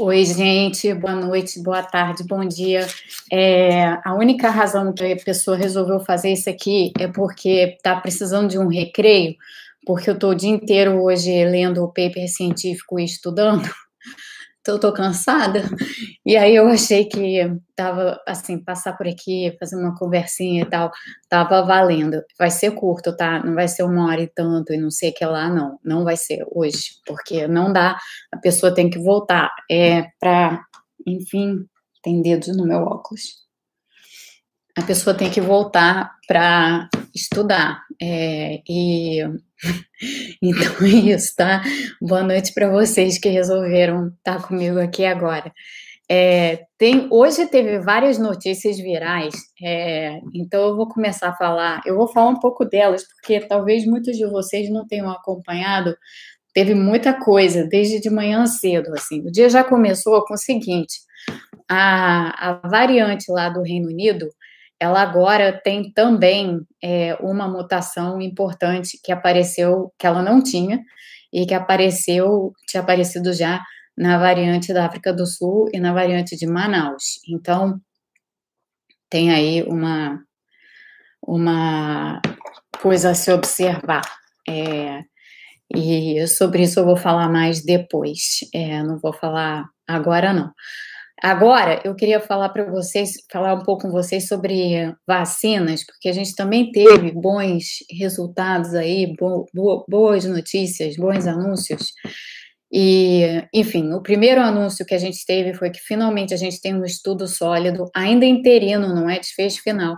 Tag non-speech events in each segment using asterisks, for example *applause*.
Oi, gente, boa noite, boa tarde, bom dia. É, a única razão que a pessoa resolveu fazer isso aqui é porque está precisando de um recreio, porque eu estou o dia inteiro hoje lendo o paper científico e estudando, então eu tô cansada. E aí eu achei que tava assim, passar por aqui, fazer uma conversinha e tal, tava valendo. Vai ser curto, tá? Não vai ser uma hora e tanto e não sei o que lá, não. Não vai ser hoje, porque não dá, a pessoa tem que voltar. É para, enfim, tem dedos no meu óculos a pessoa tem que voltar para estudar. É, e *laughs* então é isso, tá? Boa noite para vocês que resolveram estar tá comigo aqui agora. É, tem, hoje teve várias notícias virais, é, então eu vou começar a falar. Eu vou falar um pouco delas, porque talvez muitos de vocês não tenham acompanhado. Teve muita coisa desde de manhã cedo. Assim, o dia já começou com o seguinte: a, a variante lá do Reino Unido ela agora tem também é, uma mutação importante que apareceu, que ela não tinha, e que apareceu, tinha aparecido já na variante da África do Sul e na variante de Manaus. Então, tem aí uma, uma coisa a se observar. É, e sobre isso eu vou falar mais depois, é, não vou falar agora não. Agora, eu queria falar para vocês, falar um pouco com vocês sobre vacinas, porque a gente também teve bons resultados aí, bo, bo, boas notícias, bons anúncios. E, enfim, o primeiro anúncio que a gente teve foi que finalmente a gente tem um estudo sólido, ainda interino, não é desfecho final,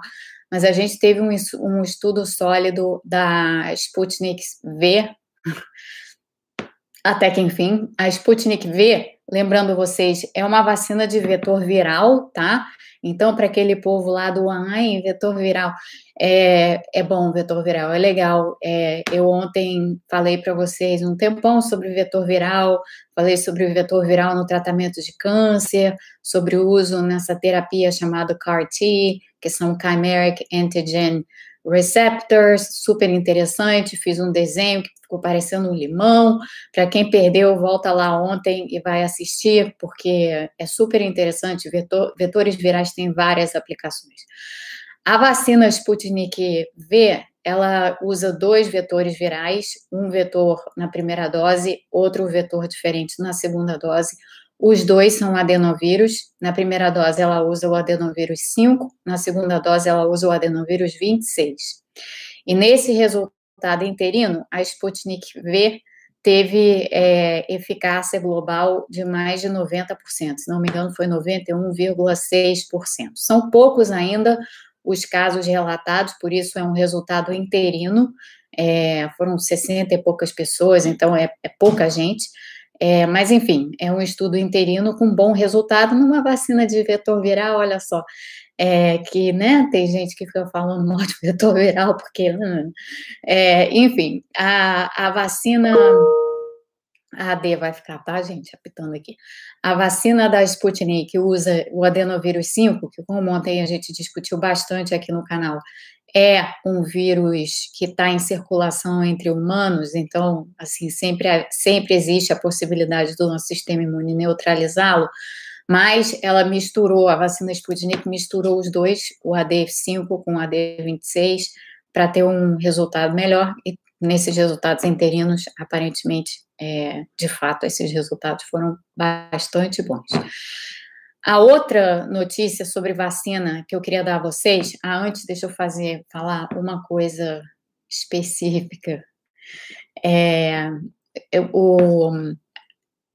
mas a gente teve um, um estudo sólido da Sputnik V, *laughs* até que enfim, a Sputnik V Lembrando vocês, é uma vacina de vetor viral, tá? Então, para aquele povo lá do ai, vetor viral, é, é bom vetor viral, é legal. É, eu ontem falei para vocês um tempão sobre vetor viral, falei sobre o vetor viral no tratamento de câncer, sobre o uso nessa terapia chamada CAR-T, que são Chimeric Antigen Receptors, super interessante. Fiz um desenho que ficou parecendo um limão. Para quem perdeu, volta lá ontem e vai assistir, porque é super interessante. Vetor, vetores virais têm várias aplicações. A vacina Sputnik V, ela usa dois vetores virais, um vetor na primeira dose, outro vetor diferente na segunda dose. Os dois são adenovírus. Na primeira dose, ela usa o adenovírus 5, na segunda dose, ela usa o adenovírus 26. E nesse resultado, interino, a Sputnik V teve é, eficácia global de mais de 90%, se não me engano, foi 91,6%. São poucos ainda os casos relatados, por isso é um resultado interino, é, foram 60 e poucas pessoas, então é, é pouca gente. É, mas, enfim, é um estudo interino com bom resultado numa vacina de vetor viral, olha só. É, que, né, tem gente que fica falando mal de vetor viral, porque, hum, é, enfim, a, a vacina, a AD vai ficar, tá, gente, apitando aqui, a vacina da Sputnik usa o adenovírus 5, que como ontem a gente discutiu bastante aqui no canal, é um vírus que está em circulação entre humanos, então, assim, sempre, sempre existe a possibilidade do nosso sistema imune neutralizá-lo, mas ela misturou, a vacina Sputnik misturou os dois, o AD5 com o AD26, para ter um resultado melhor, e nesses resultados interinos, aparentemente, é, de fato, esses resultados foram bastante bons. A outra notícia sobre vacina que eu queria dar a vocês, ah, antes deixa eu fazer, falar uma coisa específica. É, eu, o,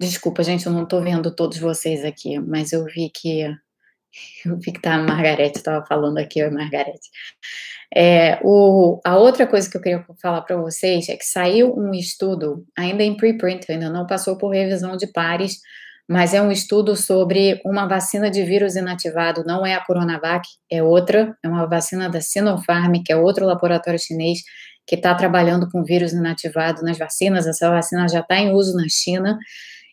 Desculpa, gente, eu não estou vendo todos vocês aqui, mas eu vi que *laughs* eu vi que tá a Margarete estava falando aqui, eu Margarete. É, o, a outra coisa que eu queria falar para vocês é que saiu um estudo, ainda em preprint, ainda não passou por revisão de pares, mas é um estudo sobre uma vacina de vírus inativado, não é a Coronavac, é outra, é uma vacina da Sinopharm, que é outro laboratório chinês que está trabalhando com vírus inativado nas vacinas, essa vacina já está em uso na China,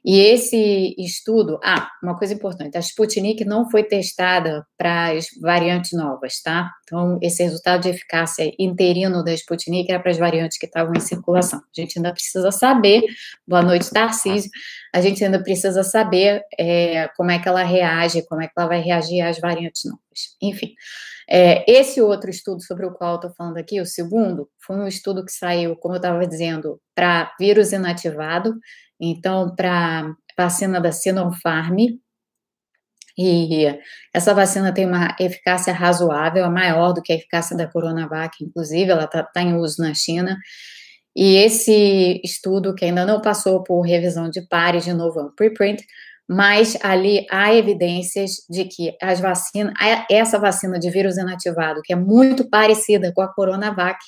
E esse estudo, ah, uma coisa importante, a Sputnik não foi testada para as variantes novas, tá? Então, esse resultado de eficácia interino da Sputnik era para as variantes que estavam em circulação. A gente ainda precisa saber, boa noite, Tarcísio, a gente ainda precisa saber é, como é que ela reage, como é que ela vai reagir às variantes novas. Enfim, é, esse outro estudo sobre o qual eu estou falando aqui, o segundo, foi um estudo que saiu, como eu estava dizendo, para vírus inativado, então, para vacina da Sinopharm, e essa vacina tem uma eficácia razoável, é maior do que a eficácia da Coronavac, inclusive, ela está tá em uso na China. E esse estudo, que ainda não passou por revisão de pares, de novo, é um preprint, mas ali há evidências de que as vacinas, essa vacina de vírus inativado, que é muito parecida com a Coronavac,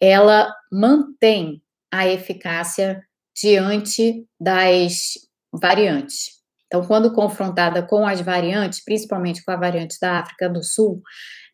ela mantém a eficácia diante das variantes. Então, quando confrontada com as variantes, principalmente com a variante da África do Sul,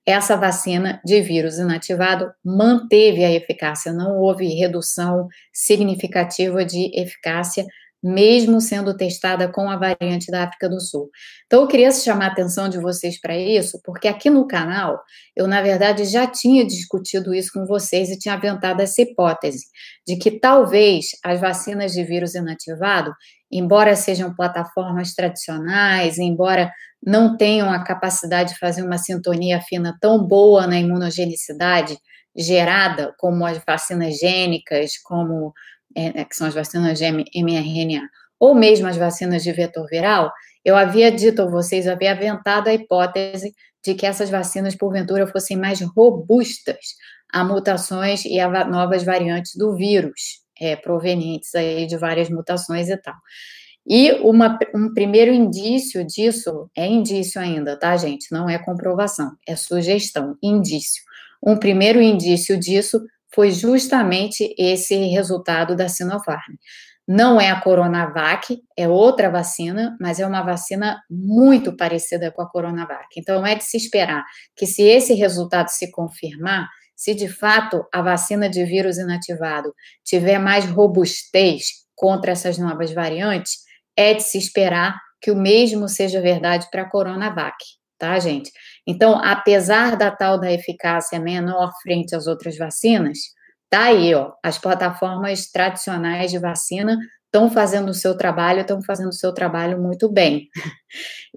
essa vacina de vírus inativado manteve a eficácia, não houve redução significativa de eficácia mesmo sendo testada com a variante da África do Sul. Então, eu queria chamar a atenção de vocês para isso, porque aqui no canal, eu, na verdade, já tinha discutido isso com vocês e tinha aventado essa hipótese de que talvez as vacinas de vírus inativado, embora sejam plataformas tradicionais, embora não tenham a capacidade de fazer uma sintonia fina tão boa na imunogenicidade gerada como as vacinas gênicas, como é, né, que são as vacinas de mRNA, ou mesmo as vacinas de vetor viral, eu havia dito a vocês, eu havia aventado a hipótese de que essas vacinas, porventura, fossem mais robustas a mutações e a novas variantes do vírus, é, provenientes aí de várias mutações e tal. E uma, um primeiro indício disso, é indício ainda, tá, gente? Não é comprovação, é sugestão, indício. Um primeiro indício disso foi justamente esse resultado da Sinopharm. Não é a Coronavac, é outra vacina, mas é uma vacina muito parecida com a Coronavac. Então, é de se esperar que, se esse resultado se confirmar, se de fato a vacina de vírus inativado tiver mais robustez contra essas novas variantes, é de se esperar que o mesmo seja verdade para a Coronavac tá, gente? Então, apesar da tal da eficácia menor frente às outras vacinas, tá aí, ó, as plataformas tradicionais de vacina estão fazendo o seu trabalho, estão fazendo o seu trabalho muito bem.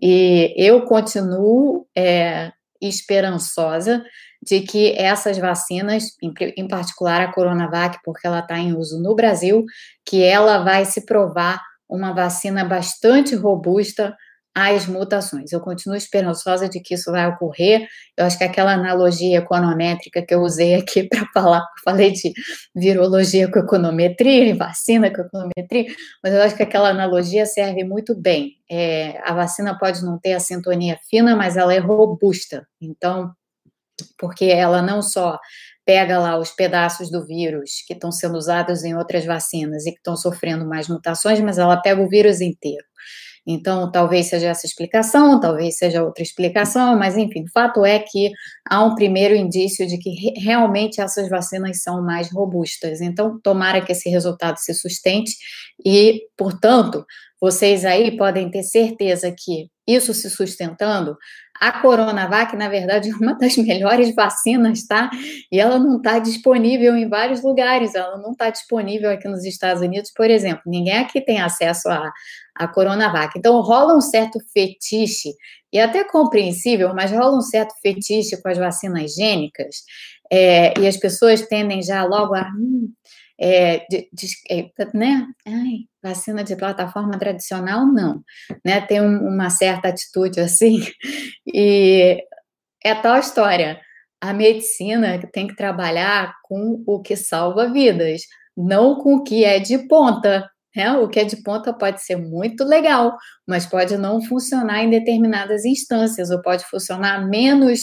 E eu continuo é, esperançosa de que essas vacinas, em, particular a Coronavac, porque ela está em uso no Brasil, que ela vai se provar uma vacina bastante robusta às mutações. Eu continuo esperançosa de que isso vai ocorrer. Eu acho que aquela analogia econométrica que eu usei aqui *laughs* para falar, falei de virologia com econometria vacina com econometria, mas eu acho que aquela analogia serve muito bem. É, a vacina pode não ter a sintonia fina, mas ela é robusta. Então, porque ela não só pega lá os pedaços do vírus que estão sendo usados em outras vacinas e que estão sofrendo mais mutações, mas ela pega o vírus inteiro. Então, talvez seja essa explicação, talvez seja outra explicação, mas enfim, o fato é que há um primeiro indício de que re realmente essas vacinas são mais robustas. Então, tomara que esse resultado se sustente e, portanto, vocês aí podem ter certeza que isso se sustentando, a Coronavac, na verdade, é *laughs* uma das melhores vacinas, tá? E ela não está disponível em vários lugares, ela não está disponível aqui nos Estados Unidos, por exemplo. Ninguém aqui tem acesso a, a Coronavac. Então, rola um certo fetiche, e até compreensível, mas rola um certo fetiche com as vacinas gênicas, é, e as pessoas tendem já logo a. Hum, é, de, de, é, né? Ai, vacina de plataforma tradicional, não. Né? Tem um, uma certa atitude assim, *laughs* e é tal história. A medicina tem que trabalhar com o que salva vidas, não com o que é de ponta. Né? O que é de ponta pode ser muito legal, mas pode não funcionar em determinadas instâncias, ou pode funcionar menos,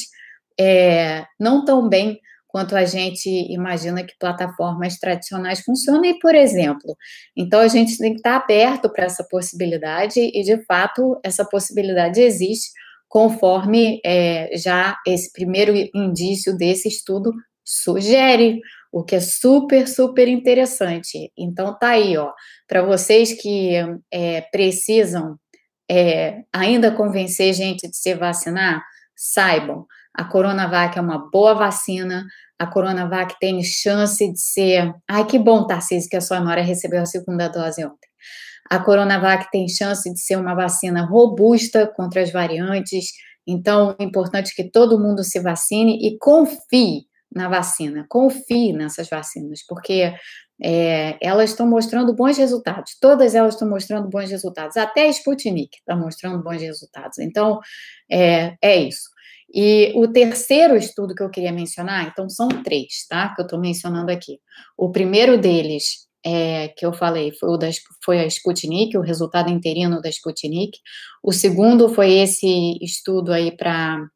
é, não tão bem quanto a gente imagina que plataformas tradicionais funcionam, e, por exemplo. Então, a gente tem que estar aberto para essa possibilidade, e, de fato, essa possibilidade existe, conforme é, já esse primeiro indício desse estudo sugere. O que é super, super interessante. Então, tá aí, ó, para vocês que é, precisam é, ainda convencer gente de se vacinar, saibam, a Coronavac é uma boa vacina, a Coronavac tem chance de ser. Ai, que bom, Tarcísio, que a sua nora recebeu a segunda dose ontem. A Coronavac tem chance de ser uma vacina robusta contra as variantes. Então, é importante que todo mundo se vacine e confie na vacina, confie nessas vacinas, porque é, elas estão mostrando bons resultados. Todas elas estão mostrando bons resultados. Até a Sputnik está mostrando bons resultados. Então, é, é isso. E o terceiro estudo que eu queria mencionar, então são três, tá? Que eu estou mencionando aqui. O primeiro deles, é, que eu falei, foi, o da, foi a Sputnik, o resultado interino da Sputnik. O segundo foi esse estudo aí para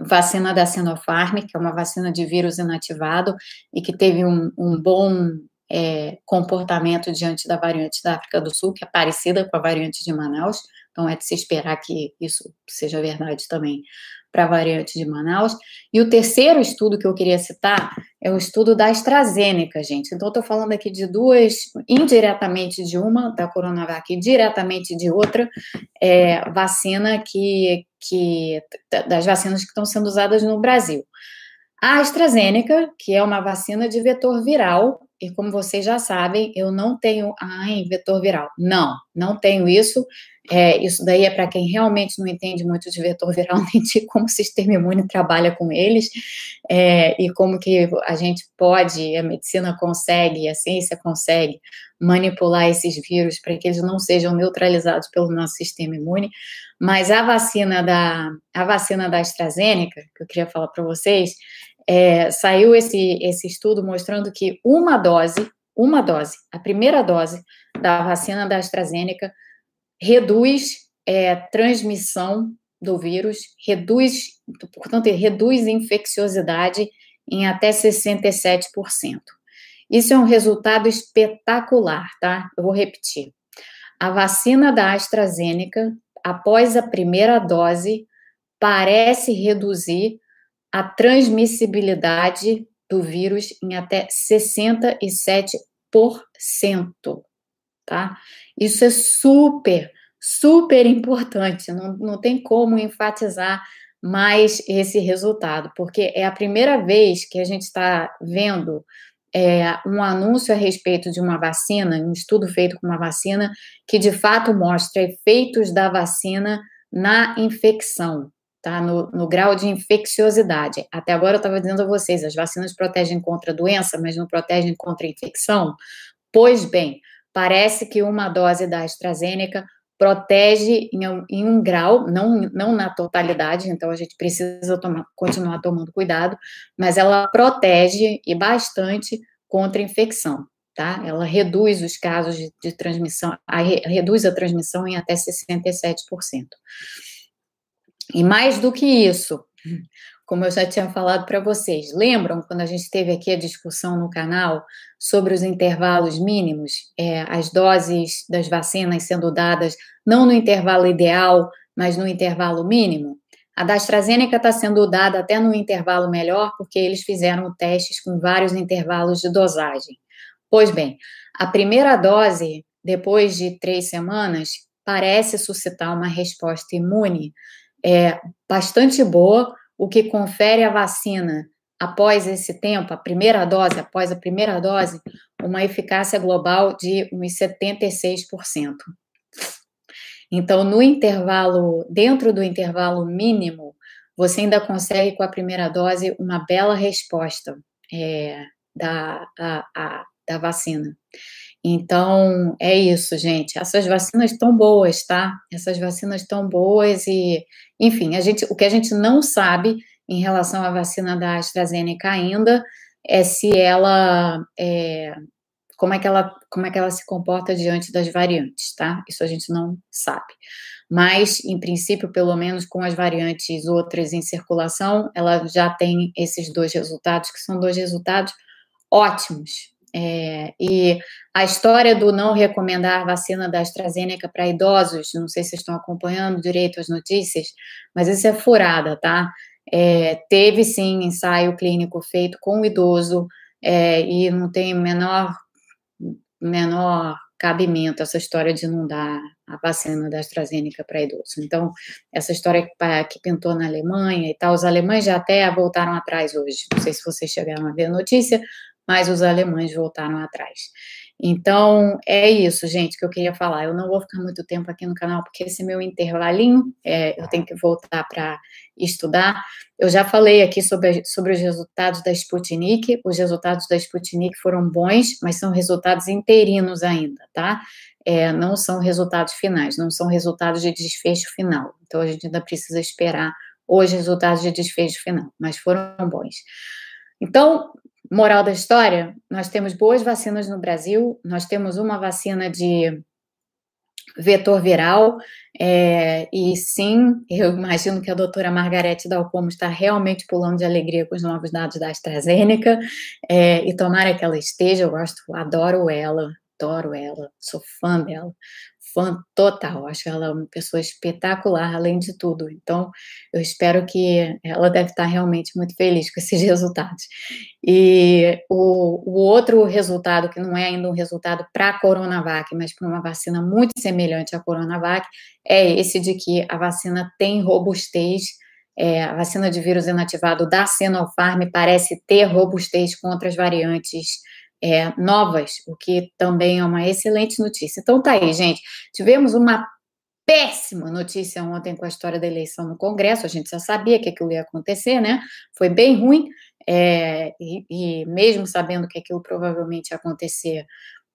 vacina da Sinopharm, que é uma vacina de vírus inativado e que teve um, um bom é, comportamento diante da variante da África do Sul, que é parecida com a variante de Manaus. Então, é de se esperar que isso seja verdade também para a variante de Manaus. E o terceiro estudo que eu queria citar é o estudo da AstraZeneca, gente. Então, estou falando aqui de duas, indiretamente de uma, da Coronavac, e diretamente de outra é, vacina que, que, das vacinas que estão sendo usadas no Brasil. A AstraZeneca, que é uma vacina de vetor viral, e como vocês já sabem, eu não tenho ai, vetor viral. Não, não tenho isso. É, isso daí é para quem realmente não entende muito de vetor viral, *laughs* nem de como o sistema imune trabalha com eles, é, e como que a gente pode, a medicina consegue, a ciência consegue manipular esses vírus para que eles não sejam neutralizados pelo nosso sistema imune. Mas a vacina da, a vacina da AstraZeneca, que eu queria falar para vocês, é, saiu esse, esse estudo mostrando que uma dose, uma dose, a primeira dose da vacina da AstraZeneca reduz é, transmissão do vírus, reduz, portanto, reduz infecciosidade em até 67%. Isso é um resultado espetacular, tá? Eu vou repetir. A vacina da AstraZeneca, após a primeira dose, parece reduzir a transmissibilidade do vírus em até 67%, tá? Isso é super, super importante, não, não tem como enfatizar mais esse resultado, porque é a primeira vez que a gente está vendo é, um anúncio a respeito de uma vacina, um estudo feito com uma vacina, que de fato mostra efeitos da vacina na infecção, tá? No, no grau de infecciosidade. Até agora eu estava dizendo a vocês, as vacinas protegem contra a doença, mas não protegem contra a infecção. Pois bem, parece que uma dose da AstraZeneca protege em um, em um, grau, não, não na totalidade, então a gente precisa tomar, continuar tomando cuidado, mas ela protege e bastante contra infecção, tá? Ela reduz os casos de, de transmissão, a, reduz a transmissão em até 67%. E mais do que isso, como eu já tinha falado para vocês, lembram quando a gente teve aqui a discussão no canal sobre os intervalos mínimos, é, as doses das vacinas sendo dadas não no intervalo ideal, mas no intervalo mínimo? A da AstraZeneca está sendo dada até no intervalo melhor, porque eles fizeram testes com vários intervalos de dosagem. Pois bem, a primeira dose, depois de três semanas, parece suscitar uma resposta imune é bastante boa, o que confere a vacina após esse tempo, a primeira dose, após a primeira dose, uma eficácia global de uns 76%. Então, no intervalo, dentro do intervalo mínimo, você ainda consegue, com a primeira dose, uma bela resposta é, da, a, a, da vacina. Então, é isso, gente. Essas vacinas estão boas, tá? Essas vacinas estão boas e, enfim, a gente, o que a gente não sabe em relação à vacina da AstraZeneca ainda é se ela, é, como é que ela, como é que ela se comporta diante das variantes, tá? Isso a gente não sabe. Mas, em princípio, pelo menos com as variantes outras em circulação, ela já tem esses dois resultados, que são dois resultados ótimos, é, e a história do não recomendar vacina da AstraZeneca para idosos, não sei se vocês estão acompanhando direito as notícias, mas isso é furada, tá? É, teve sim ensaio clínico feito com idoso, é, e não tem menor, menor cabimento essa história de não dar a vacina da AstraZeneca para idosos. Então, essa história que pintou na Alemanha e tal, os alemães já até voltaram atrás hoje. Não sei se vocês chegaram a ver a notícia, mas os alemães voltaram atrás. Então, é isso, gente, que eu queria falar. Eu não vou ficar muito tempo aqui no canal, porque esse meu intervalinho, é, eu tenho que voltar para estudar. Eu já falei aqui sobre, sobre os resultados da Sputnik. Os resultados da Sputnik foram bons, mas são resultados interinos ainda, tá? É, não são resultados finais, não são resultados de desfecho final. Então, a gente ainda precisa esperar os resultados de desfecho final, mas foram bons. Então, Moral da história: nós temos boas vacinas no Brasil, nós temos uma vacina de vetor viral, é, e sim, eu imagino que a doutora Margarete Dalcomo está realmente pulando de alegria com os novos dados da AstraZeneca, é, e tomara que ela esteja, eu gosto, adoro ela, adoro ela, sou fã dela, fã total, acho ela uma pessoa espetacular, além de tudo. Então, eu espero que ela deve estar realmente muito feliz com esses *laughs* resultados. E o, o outro resultado, que não é ainda um resultado para a Coronavac, mas para uma vacina muito semelhante à Coronavac, é esse de que a vacina tem robustez. É, a vacina de vírus inativado da Sinopharm parece ter robustez contra as variantes é, novas, o que também é uma excelente notícia. Então tá aí, gente. Tivemos uma péssima notícia ontem com a história da eleição no Congresso. A gente já sabia que aquilo ia acontecer, né? Foi bem ruim. É, e, e, mesmo sabendo que aquilo provavelmente ia acontecer,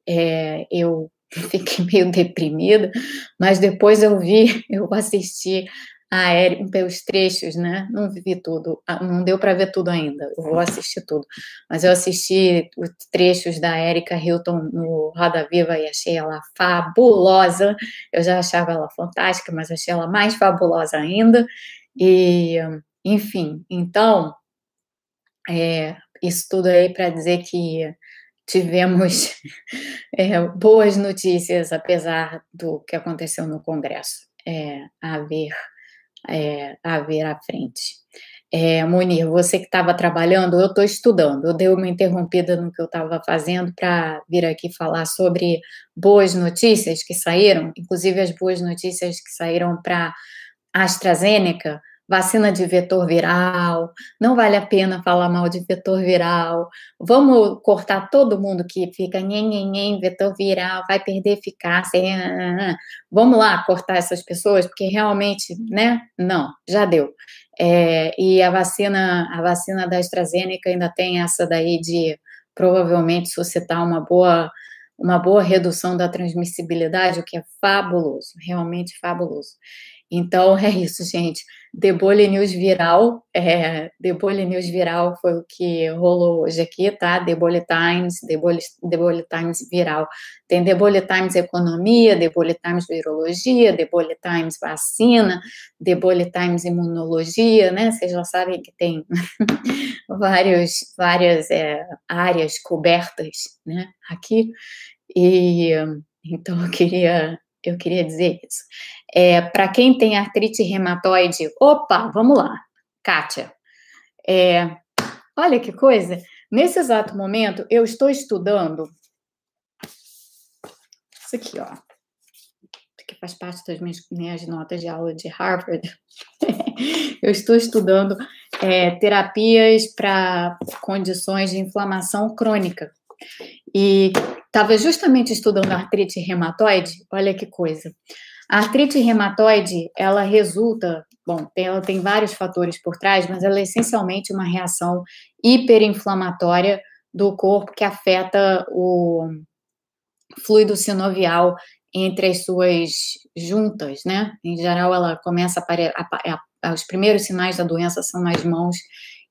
é, eu *laughs* fiquei meio deprimida, mas depois eu vi, eu assisti a Érica, pelos trechos, né? Não vi tudo, ah, não deu para ver tudo ainda. Eu vou assistir tudo, mas eu assisti os trechos da Erika Hilton no Roda Viva e achei ela fabulosa. Eu já achava ela fantástica, mas achei ela mais fabulosa ainda. E, enfim, então, é, isso tudo aí para dizer que tivemos *laughs* é, boas notícias, apesar do que aconteceu no Congresso. É, a ver é, a ver à frente. É, Munir, você que estava trabalhando, eu estou estudando. Eu dei uma interrompida no que eu estava fazendo para vir aqui falar sobre boas notícias que saíram, inclusive as boas notícias que saíram para AstraZeneca, vacina de vetor viral, não vale a pena falar mal de vetor viral, vamos cortar todo mundo que fica nhen, vetor viral, vai perder eficácia, vamos lá cortar essas pessoas, porque realmente, né, não, já deu. É, e a vacina, a vacina da AstraZeneca ainda tem essa daí de provavelmente suscitar uma boa uma boa redução da transmissibilidade, o que é fabuloso, realmente fabuloso. Então *laughs* é isso, gente. Debole News Viral, é, Debole News Viral foi o que rolou hoje aqui, tá? Debole Times, Debole, Debole Times Viral. Tem Debole Times Economia, Debole Times Virologia, Debole Times Vacina, Debole Times Imunologia, né? Vocês já sabem que tem *laughs* vários, várias é, áreas cobertas, né? Aqui. E então eu queria eu queria dizer isso. É, Para quem tem artrite reumatoide, opa, vamos lá, Kátia. É, olha que coisa, nesse exato momento eu estou estudando isso aqui, ó, que faz parte das minhas, minhas notas de aula de Harvard. *laughs* eu estou estudando é, terapias para condições de inflamação crônica. E estava justamente estudando artrite reumatoide, olha que coisa. A artrite reumatoide, ela resulta, bom, ela tem vários fatores por trás, mas ela é essencialmente uma reação hiperinflamatória do corpo que afeta o fluido sinovial entre as suas juntas, né? Em geral, ela começa a, a, a os primeiros sinais da doença são nas mãos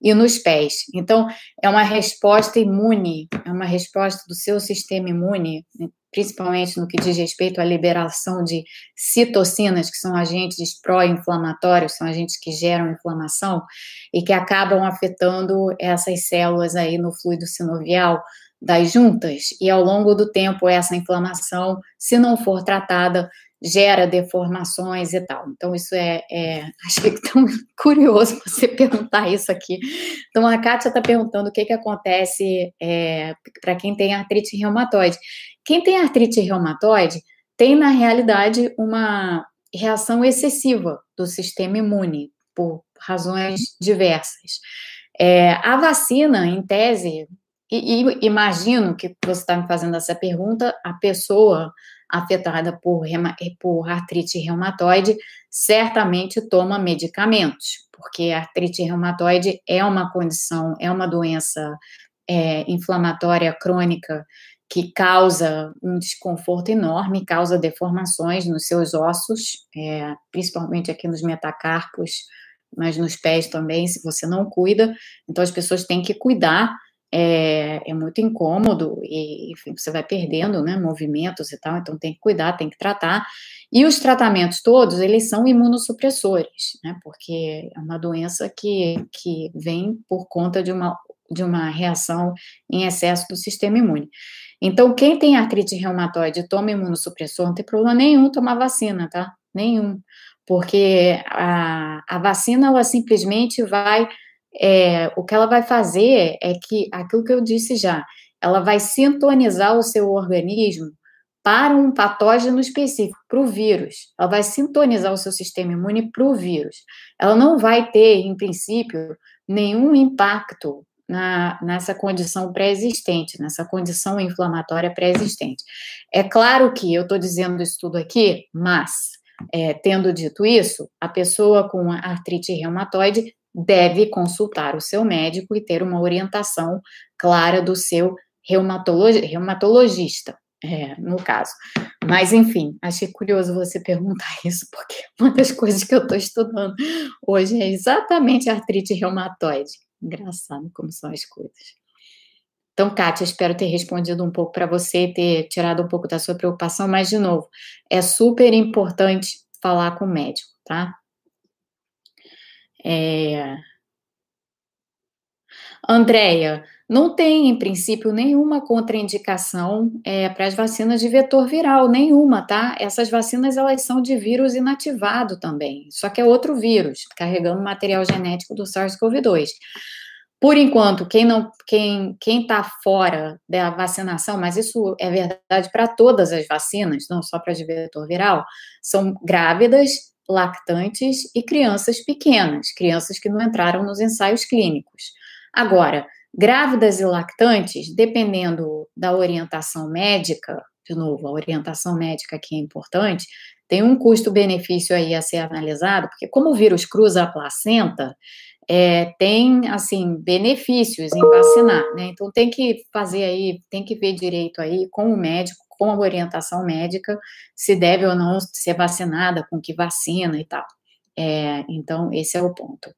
e nos pés. Então, é uma resposta imune, é uma resposta do seu sistema imune, principalmente no que diz respeito à liberação de citocinas, que são agentes pró-inflamatórios, são agentes que geram inflamação e que acabam afetando essas células aí no fluido sinovial das juntas. E ao longo do tempo, essa inflamação, se não for tratada, gera deformações e tal. Então, isso é, é *laughs* que é tão curioso você perguntar isso aqui. Então, a Kátia está perguntando o que, que acontece é, para quem tem artrite reumatoide. Quem tem artrite reumatoide tem, na realidade, uma reação excessiva do sistema imune, por razões diversas. É, a vacina, em tese, e, e imagino que você está me fazendo essa pergunta, a pessoa afetada por, por artrite reumatoide certamente toma medicamentos, porque artrite reumatoide é uma condição, é uma doença é, inflamatória crônica que causa um desconforto enorme, causa deformações nos seus ossos, é, principalmente aqui nos metacarpos, mas nos pés também, se você não cuida. Então, as pessoas têm que cuidar é, é muito incômodo e enfim, você vai perdendo né, movimentos e tal, então tem que cuidar, tem que tratar. E os tratamentos todos, eles são imunossupressores, né, porque é uma doença que, que vem por conta de uma, de uma reação em excesso do sistema imune. Então, quem tem artrite reumatoide toma imunossupressor, não tem problema nenhum tomar vacina, tá? Nenhum. Porque a, a vacina, ela simplesmente vai é, o que ela vai fazer é que, aquilo que eu disse já, ela vai sintonizar o seu organismo para um patógeno específico, para o vírus. Ela vai sintonizar o seu sistema imune para o vírus. Ela não vai ter, em princípio, nenhum impacto na, nessa condição pré-existente, nessa condição inflamatória pré-existente. É claro que eu estou dizendo isso tudo aqui, mas, é, tendo dito isso, a pessoa com artrite reumatoide deve consultar o seu médico e ter uma orientação clara do seu reumatologi reumatologista, é, no caso. Mas, enfim, achei curioso você perguntar *laughs* isso, porque uma das coisas que eu estou estudando hoje é exatamente artrite reumatoide. Engraçado como são as coisas. Então, Kátia, espero ter respondido um pouco para você, ter tirado um pouco da sua preocupação, mas, de novo, é super importante falar com o médico, tá? É... Andréia, não tem, em princípio, nenhuma contraindicação é, para as vacinas de vetor viral, nenhuma, tá? Essas vacinas, elas são de vírus inativado também, só que é outro vírus, carregando material genético do SARS-CoV-2. Por enquanto, quem não, quem quem está fora da vacinação, mas isso é verdade para todas as vacinas, não só para de vetor viral, são grávidas lactantes e crianças pequenas, crianças que não entraram nos ensaios clínicos. Agora, grávidas e lactantes, dependendo da orientação médica, de novo, a orientação médica aqui é importante, tem um custo-benefício aí a ser analisado, porque como o vírus cruza a placenta, é, tem, assim, benefícios em vacinar, né? Então, tem que fazer aí, tem que ver direito aí com o médico com a orientação médica se deve ou não ser vacinada, com que vacina e tal. É, então, esse é o ponto.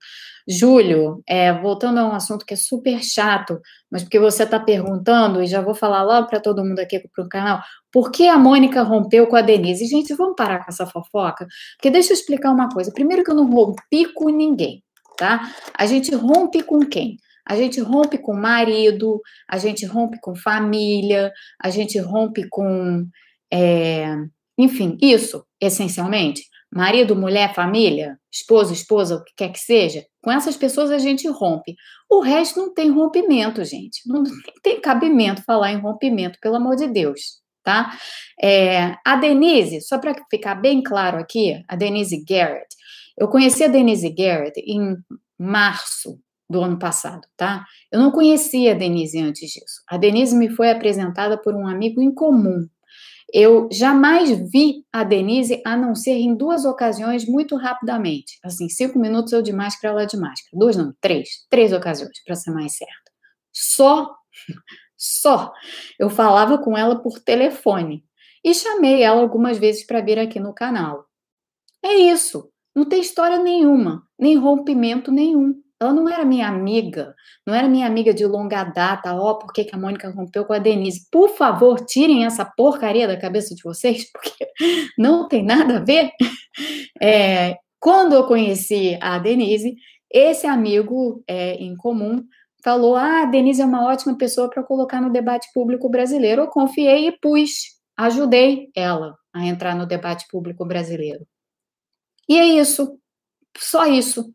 Júlio, é, voltando a um assunto que é super chato, mas porque você está perguntando, e já vou falar logo para todo mundo aqui para o canal, por que a Mônica rompeu com a Denise? Gente, vamos parar com essa fofoca? Porque deixa eu explicar uma coisa. Primeiro que eu não rompi com ninguém, tá? A gente rompe com quem? A gente rompe com marido, a gente rompe com família, a gente rompe com. É, enfim, isso, essencialmente. Marido, mulher, família, esposo, esposa, o que quer que seja, com essas pessoas a gente rompe. O resto não tem rompimento, gente. Não *laughs* tem cabimento falar em rompimento, pelo amor de Deus, tá? É, a Denise, só para ficar bem claro aqui, a Denise Garrett, eu conheci a Denise Garrett em março do ano passado, tá? Eu não conhecia a Denise antes disso. A Denise me foi apresentada por um amigo em comum. Eu jamais vi a Denise a não ser em duas ocasiões muito rapidamente. Assim, cinco minutos eu de máscara, ela de máscara. Duas não, três. Três ocasiões, para ser mais certo. Só, *laughs* só. Eu falava com ela por telefone. E chamei ela algumas vezes para vir aqui no canal. É isso. Não tem história nenhuma, nem rompimento nenhum. Ela não era minha amiga, não era minha amiga de longa data. Ó, oh, por que, que a Mônica rompeu com a Denise? Por favor, tirem essa porcaria da cabeça de vocês, *laughs* porque não tem nada a ver. É, quando eu conheci a Denise, esse amigo é, em comum falou: Ah, a Denise é uma ótima pessoa para colocar no debate público brasileiro. Eu confiei e pus, ajudei ela a entrar no debate público brasileiro. E é isso, só isso.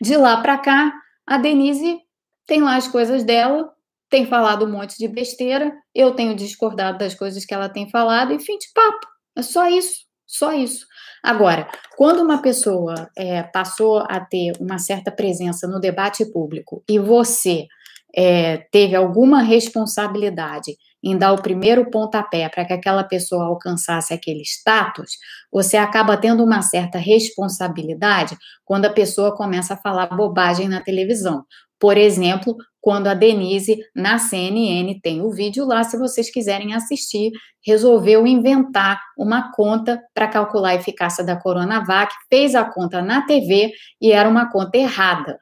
De lá para cá, a Denise tem lá as coisas dela, tem falado um monte de besteira, eu tenho discordado das coisas que ela tem falado, e fim de papo. É só isso, só isso. Agora, quando uma pessoa é, passou a ter uma certa presença no debate público e você é, teve alguma responsabilidade em dar o primeiro pontapé para que aquela pessoa alcançasse aquele status, você acaba tendo uma certa responsabilidade quando a pessoa começa a falar bobagem na televisão. Por exemplo, quando a Denise, na CNN, tem o vídeo lá, se vocês quiserem assistir, resolveu inventar uma conta para calcular a eficácia da Coronavac, fez a conta na TV e era uma conta errada.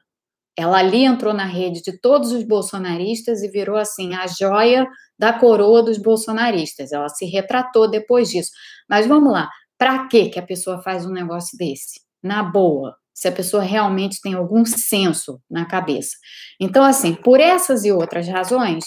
Ela ali entrou na rede de todos os bolsonaristas e virou assim a joia da coroa dos bolsonaristas. Ela se retratou depois disso. Mas vamos lá, para que que a pessoa faz um negócio desse? Na boa, se a pessoa realmente tem algum senso na cabeça. Então, assim, por essas e outras razões,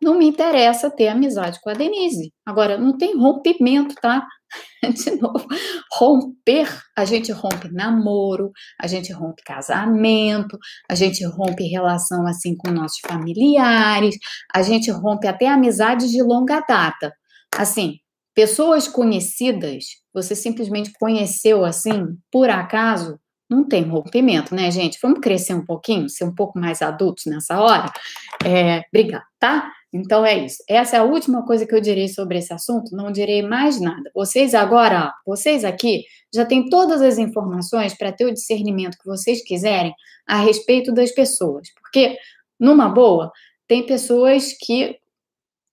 não me interessa ter amizade com a Denise. Agora, não tem rompimento, tá? *laughs* De novo, romper, a gente rompe namoro, a gente rompe casamento, a gente rompe relação assim com nossos familiares, a gente rompe até amizades de longa data. Assim, pessoas conhecidas, você simplesmente conheceu assim, por acaso, não tem rompimento, né, gente? Vamos crescer um pouquinho, ser um pouco mais adultos nessa hora? É, obrigada, tá? Então é isso. Essa é a última coisa que eu direi sobre esse assunto, não direi mais nada. Vocês agora, vocês aqui, já têm todas as informações para ter o discernimento que vocês quiserem a respeito das pessoas. Porque, numa boa, tem pessoas que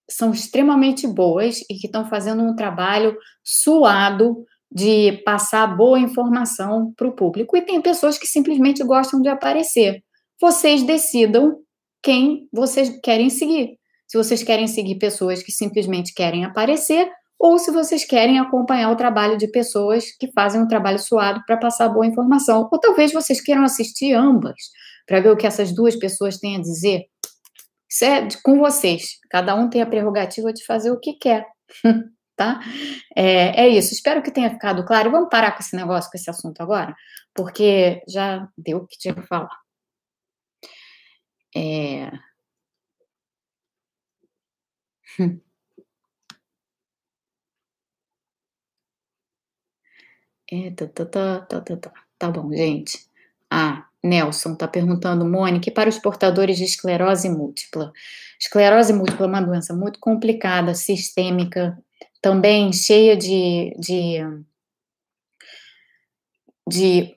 são extremamente boas e que estão fazendo um trabalho suado de passar boa informação para o público, e tem pessoas que simplesmente gostam de aparecer. Vocês decidam quem vocês querem seguir. Se vocês querem seguir pessoas que simplesmente querem aparecer, ou se vocês querem acompanhar o trabalho de pessoas que fazem um trabalho suado para passar boa informação. Ou talvez vocês queiram assistir ambas, para ver o que essas duas pessoas têm a dizer. Isso é com vocês. Cada um tem a prerrogativa de fazer o que quer. *laughs* tá? É, é, isso. Espero que tenha ficado claro. Vamos parar com esse negócio, com esse assunto agora, porque já deu o que tinha que falar. É... *laughs* É, tá, tá, tá, tá, tá, tá. Tá bom, gente. Ah, Nelson tá perguntando, Mônica, para os portadores de esclerose múltipla? Esclerose múltipla é uma doença muito complicada, sistêmica, também cheia de, de, de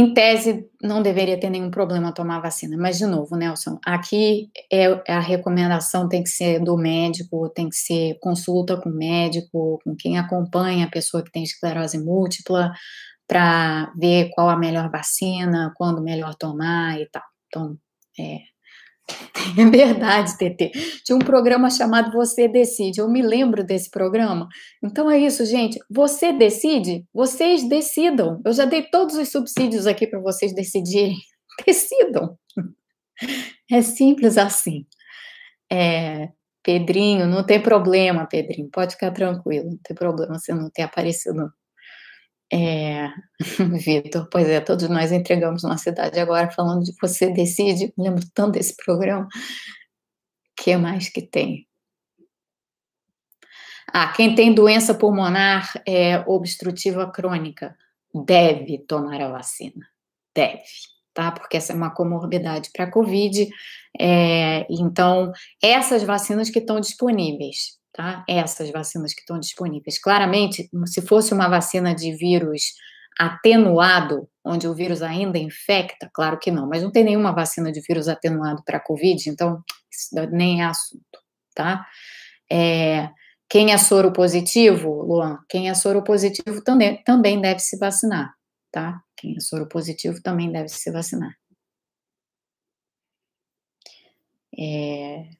em tese, não deveria ter nenhum problema tomar vacina. Mas, de novo, Nelson, aqui é, a recomendação tem que ser do médico, tem que ser consulta com o médico, com quem acompanha a pessoa que tem esclerose múltipla, para ver qual a melhor vacina, quando melhor tomar e tal. Então, é, *laughs* é verdade, TT. Tinha um programa chamado Você Decide. Eu me lembro desse programa. Então é isso, gente. Você decide, vocês decidam. Eu já dei todos os subsídios aqui para vocês decidirem. *laughs* Decidam. É simples assim. É, Pedrinho, não tem problema, Pedrinho. Pode ficar tranquilo. Não tem problema você não ter aparecido é, *laughs* Vitor, pois é, todos nós entregamos nossa cidade agora falando de você decide, lembro tanto desse programa. O que mais que tem? Ah, quem tem doença pulmonar é, obstrutiva crônica deve tomar a vacina. Deve, tá? Porque essa é uma comorbidade para a Covid. É, então, essas vacinas que estão disponíveis, tá? Essas vacinas que estão disponíveis. Claramente, se fosse uma vacina de vírus atenuado, onde o vírus ainda infecta, claro que não, mas não tem nenhuma vacina de vírus atenuado para a Covid, então isso nem é assunto, tá? É, quem é soro positivo, Luan, quem é soro positivo também, também deve se vacinar, tá? Quem é soro positivo também deve se vacinar. É,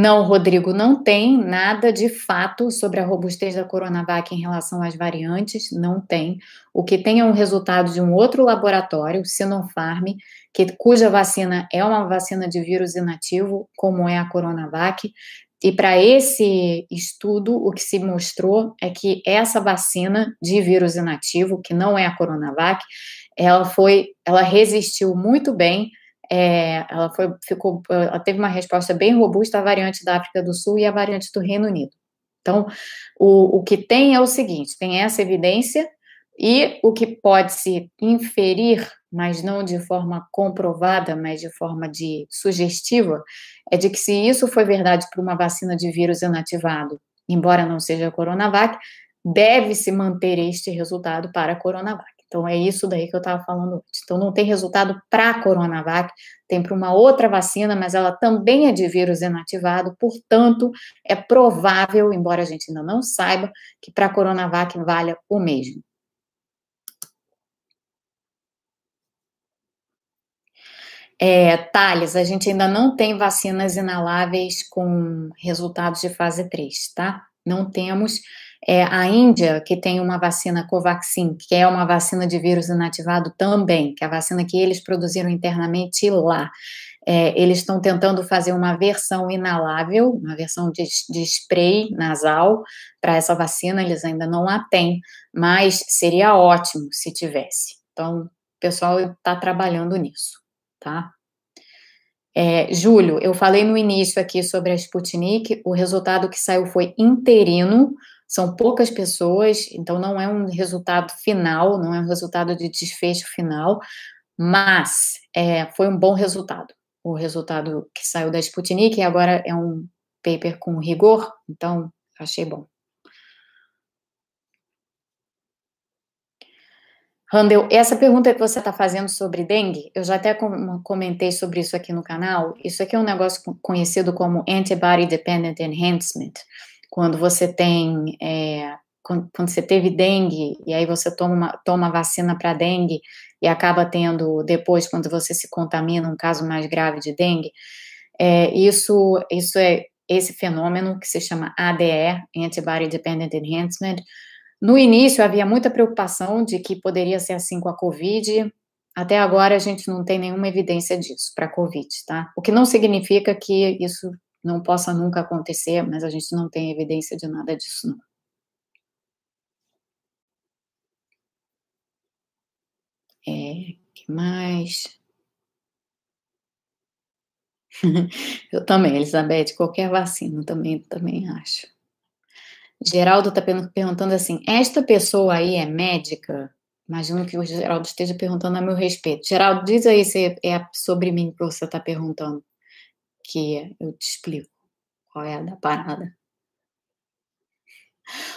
não, Rodrigo, não tem nada de fato sobre a robustez da Coronavac em relação às variantes, não tem. O que tem é um resultado de um outro laboratório, Sinopharm, que, cuja vacina é uma vacina de vírus inativo, como é a Coronavac. E para esse estudo, o que se mostrou é que essa vacina de vírus inativo, que não é a Coronavac, ela foi, ela resistiu muito bem. É, ela foi, ficou, ela teve uma resposta bem robusta à variante da África do Sul e à variante do Reino Unido. Então, o, o que tem é o seguinte: tem essa evidência e o que pode se inferir, mas não de forma comprovada, mas de forma de sugestiva, é de que se isso foi verdade para uma vacina de vírus inativado, embora não seja a Coronavac, deve-se manter este resultado para a Coronavac. Então, é isso daí que eu estava falando. Então, não tem resultado para a Coronavac, tem para uma outra vacina, mas ela também é de vírus inativado, portanto, é provável, embora a gente ainda não saiba, que para a Coronavac valha o mesmo. É, Thales, a gente ainda não tem vacinas inaláveis com resultados de fase 3, tá? Não temos. É, a Índia, que tem uma vacina Covaxin, que é uma vacina de vírus inativado também, que é a vacina que eles produziram internamente lá. É, eles estão tentando fazer uma versão inalável, uma versão de, de spray nasal para essa vacina, eles ainda não a têm, mas seria ótimo se tivesse. Então, o pessoal está trabalhando nisso tá? É, Júlio, eu falei no início aqui sobre a Sputnik, o resultado que saiu foi interino, são poucas pessoas, então não é um resultado final, não é um resultado de desfecho final, mas é, foi um bom resultado. O resultado que saiu da Sputnik e agora é um paper com rigor, então achei bom. Randel, essa pergunta que você está fazendo sobre dengue, eu já até comentei sobre isso aqui no canal. Isso aqui é um negócio conhecido como Antibody Dependent Enhancement. Quando você tem, é, quando, quando, você teve dengue e aí você toma uma, toma vacina para dengue e acaba tendo depois, quando você se contamina, um caso mais grave de dengue, é, isso, isso é esse fenômeno que se chama ADE, Antibody Dependent Enhancement no início havia muita preocupação de que poderia ser assim com a Covid. Até agora a gente não tem nenhuma evidência disso para Covid, tá? O que não significa que isso não possa nunca acontecer, mas a gente não tem evidência de nada disso, não. É, que mais? *laughs* Eu também, Elizabeth, qualquer vacina também, também acho. Geraldo está perguntando assim: esta pessoa aí é médica? Imagino que o Geraldo esteja perguntando a meu respeito. Geraldo, diz aí se é sobre mim que você está perguntando, que eu te explico qual é a da parada.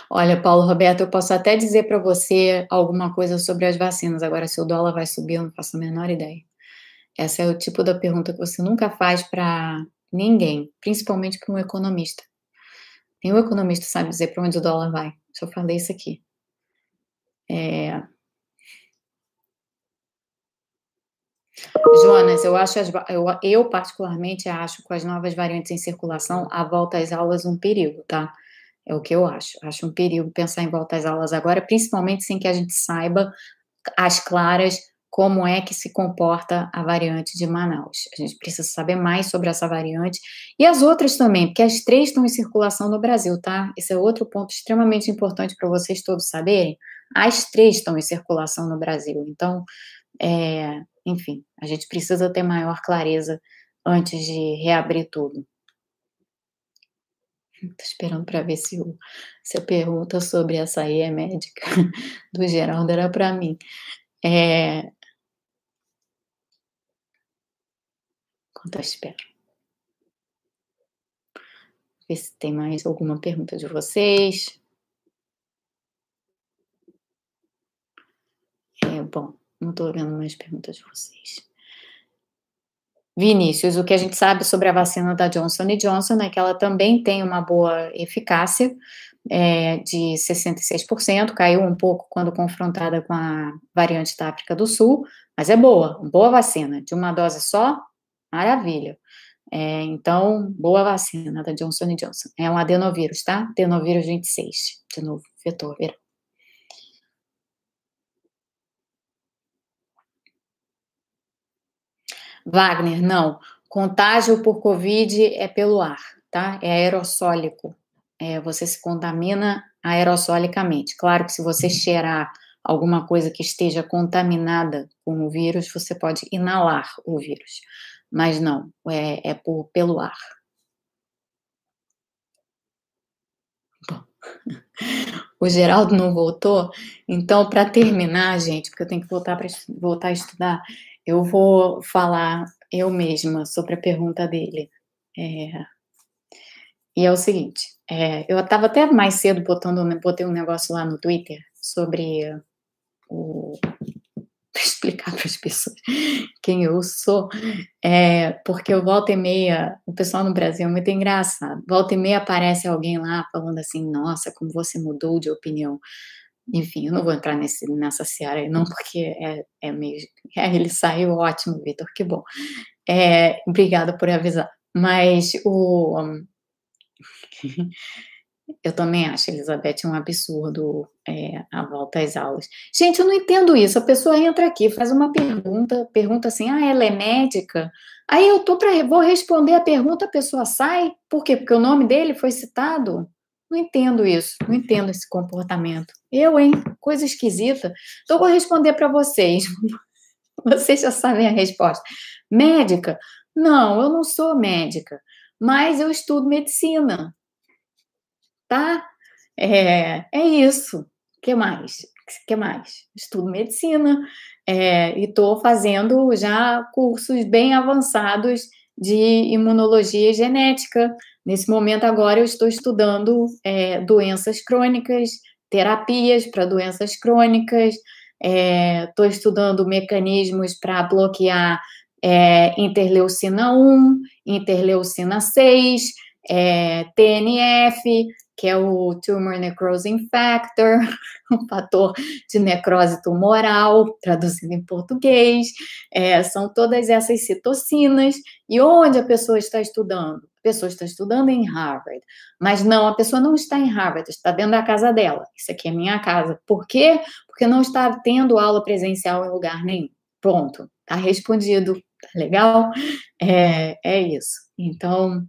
Olha, Paulo Roberto, eu posso até dizer para você alguma coisa sobre as vacinas. Agora, se o dólar vai subir, eu não faço a menor ideia. Essa é o tipo da pergunta que você nunca faz para ninguém, principalmente para um economista. Nenhum economista sabe dizer para onde o dólar vai. Só falei isso aqui. É... Jonas, eu acho, as, eu, eu particularmente acho com as novas variantes em circulação, a volta às aulas um perigo, tá? É o que eu acho. Acho um perigo pensar em volta às aulas agora, principalmente sem que a gente saiba as claras como é que se comporta a variante de Manaus. A gente precisa saber mais sobre essa variante e as outras também, porque as três estão em circulação no Brasil, tá? Esse é outro ponto extremamente importante para vocês todos saberem. As três estão em circulação no Brasil, então, é, enfim, a gente precisa ter maior clareza antes de reabrir tudo. *laughs* Estou esperando para ver se, o, se a pergunta sobre essa aí é médica *laughs* do Geraldo era para mim. É, enquanto eu espero. Ver se tem mais alguma pergunta de vocês. É, bom, não estou vendo mais perguntas de vocês. Vinícius, o que a gente sabe sobre a vacina da Johnson Johnson é que ela também tem uma boa eficácia é, de 66%, caiu um pouco quando confrontada com a variante da África do Sul, mas é boa, boa vacina, de uma dose só, Maravilha. É, então, boa vacina da Johnson Johnson. É um adenovírus, tá? Adenovírus 26, de novo, vetor viral. Wagner, não. Contágio por Covid é pelo ar. tá? É aerossólico. É, você se contamina aerossolicamente. Claro que se você cheirar alguma coisa que esteja contaminada com o vírus, você pode inalar o vírus. Mas não, é, é por, pelo ar. Bom, *laughs* o Geraldo não voltou, então, para terminar, gente, porque eu tenho que voltar, pra, voltar a estudar, eu vou falar eu mesma sobre a pergunta dele. É, e é o seguinte: é, eu estava até mais cedo botando, botei um negócio lá no Twitter sobre o. *laughs* explicar para as pessoas quem eu sou, é, porque volta e meia, o pessoal no Brasil é muito engraçado. Volta e meia aparece alguém lá falando assim: nossa, como você mudou de opinião. Enfim, eu não vou entrar nesse, nessa seara aí, não, porque é, é meio. *laughs* É, ele saiu ótimo, Vitor, que bom. É, obrigada por avisar. Mas o. *laughs* Eu também acho, Elizabeth, um absurdo é, a volta às aulas. Gente, eu não entendo isso. A pessoa entra aqui, faz uma pergunta, pergunta assim: ah, ela é médica? Aí eu tô para vou responder a pergunta, a pessoa sai. Por quê? Porque o nome dele foi citado? Não entendo isso, não entendo esse comportamento. Eu, hein? Coisa esquisita. Então, vou responder para vocês. *laughs* Vocês já sabem a resposta. Médica? Não, eu não sou médica, mas eu estudo medicina. Tá? É, é isso. O que mais? O que mais? Estudo medicina é, e estou fazendo já cursos bem avançados de imunologia e genética. Nesse momento agora eu estou estudando é, doenças crônicas, terapias para doenças crônicas, estou é, estudando mecanismos para bloquear é, interleucina 1, interleucina 6, é, TNF, que é o Tumor Necrosing Factor, *laughs* um fator de necrose tumoral, traduzindo em português, é, são todas essas citocinas. E onde a pessoa está estudando? A pessoa está estudando em Harvard, mas não, a pessoa não está em Harvard, está dentro da casa dela. Isso aqui é minha casa. Por quê? Porque não está tendo aula presencial em lugar nenhum. Pronto, tá respondido. Tá legal? É, é isso. Então,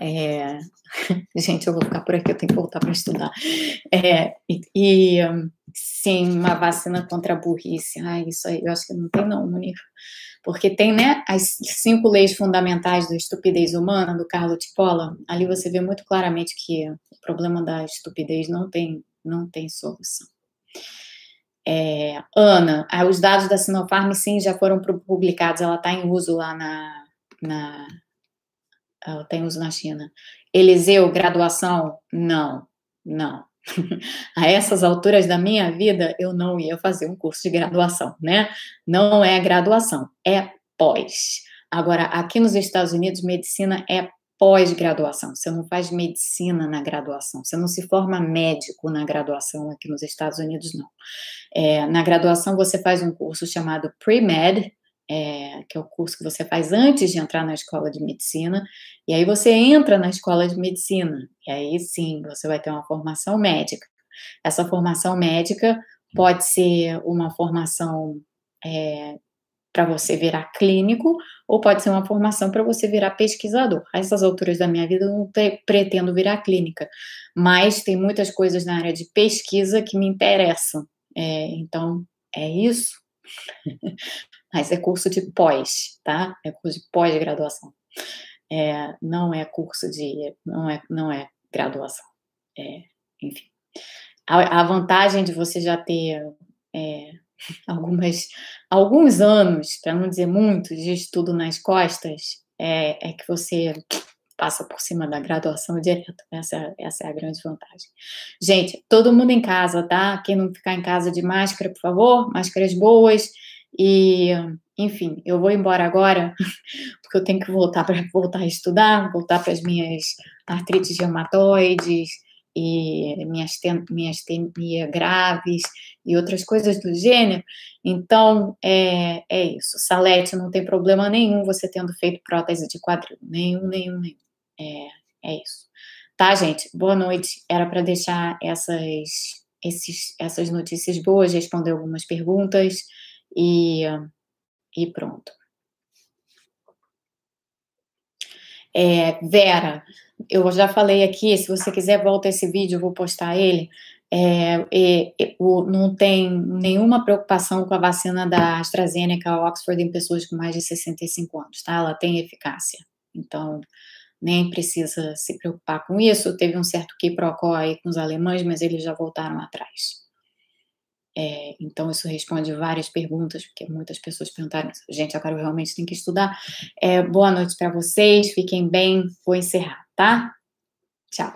é... *laughs* Gente, eu vou ficar por aqui, eu tenho que voltar para estudar. É, e, e, sim, uma vacina contra a burrice. Ai, isso aí, eu acho que não tem, não, Munir. Porque tem, né, as cinco leis fundamentais da estupidez humana, do Carlo Tipola. Ali você vê muito claramente que o problema da estupidez não tem, não tem solução. É, Ana, ah, os dados da Sinopharm, sim, já foram publicados, ela está em uso lá na, na ela tem uso na China. Eliseu, graduação? Não, não. *laughs* A essas alturas da minha vida, eu não ia fazer um curso de graduação, né? Não é graduação, é pós. Agora, aqui nos Estados Unidos, medicina é pós-graduação. Você não faz medicina na graduação. Você não se forma médico na graduação aqui nos Estados Unidos, não. É, na graduação, você faz um curso chamado Pre-Med, é, que é o curso que você faz antes de entrar na escola de medicina, e aí você entra na escola de medicina, e aí sim você vai ter uma formação médica. Essa formação médica pode ser uma formação é, para você virar clínico, ou pode ser uma formação para você virar pesquisador. A essas alturas da minha vida, eu não pretendo virar clínica, mas tem muitas coisas na área de pesquisa que me interessam. É, então, é isso. *laughs* mas é curso de pós, tá? É curso de pós-graduação. É, não é curso de, não é, não é graduação. É, enfim, a, a, vantagem de você já ter é, *laughs* algumas, alguns anos, para não dizer muitos, de estudo nas costas, é, é, que você passa por cima da graduação *laughs* direto. Essa, essa é a grande vantagem. Gente, todo mundo em casa, tá? Quem não ficar em casa de máscara, por favor, máscaras boas e, enfim, eu vou embora agora, *laughs* porque eu tenho que voltar para voltar a estudar, voltar para as minhas artrites reumatoides e minhas, minhas temias graves e outras coisas do gênero. Então, é, é isso. Salete, não tem problema nenhum você tendo feito prótese de quadril. Nenhum, nenhum, nenhum. É, é isso. Tá, gente? Boa noite. Era para deixar essas, esses, essas notícias boas, responder algumas perguntas e, e pronto. É, Vera, eu já falei aqui, se você quiser, volta esse vídeo, eu vou postar ele. É, é, o, não tem nenhuma preocupação com a vacina da AstraZeneca Oxford em pessoas com mais de 65 anos, tá? Ela tem eficácia. Então, nem precisa se preocupar com isso. Teve um certo quiprocó aí com os alemães, mas eles já voltaram atrás. É, então, isso responde várias perguntas, porque muitas pessoas perguntaram, gente, agora eu realmente tenho que estudar. É, boa noite para vocês, fiquem bem, vou encerrar, tá? Tchau.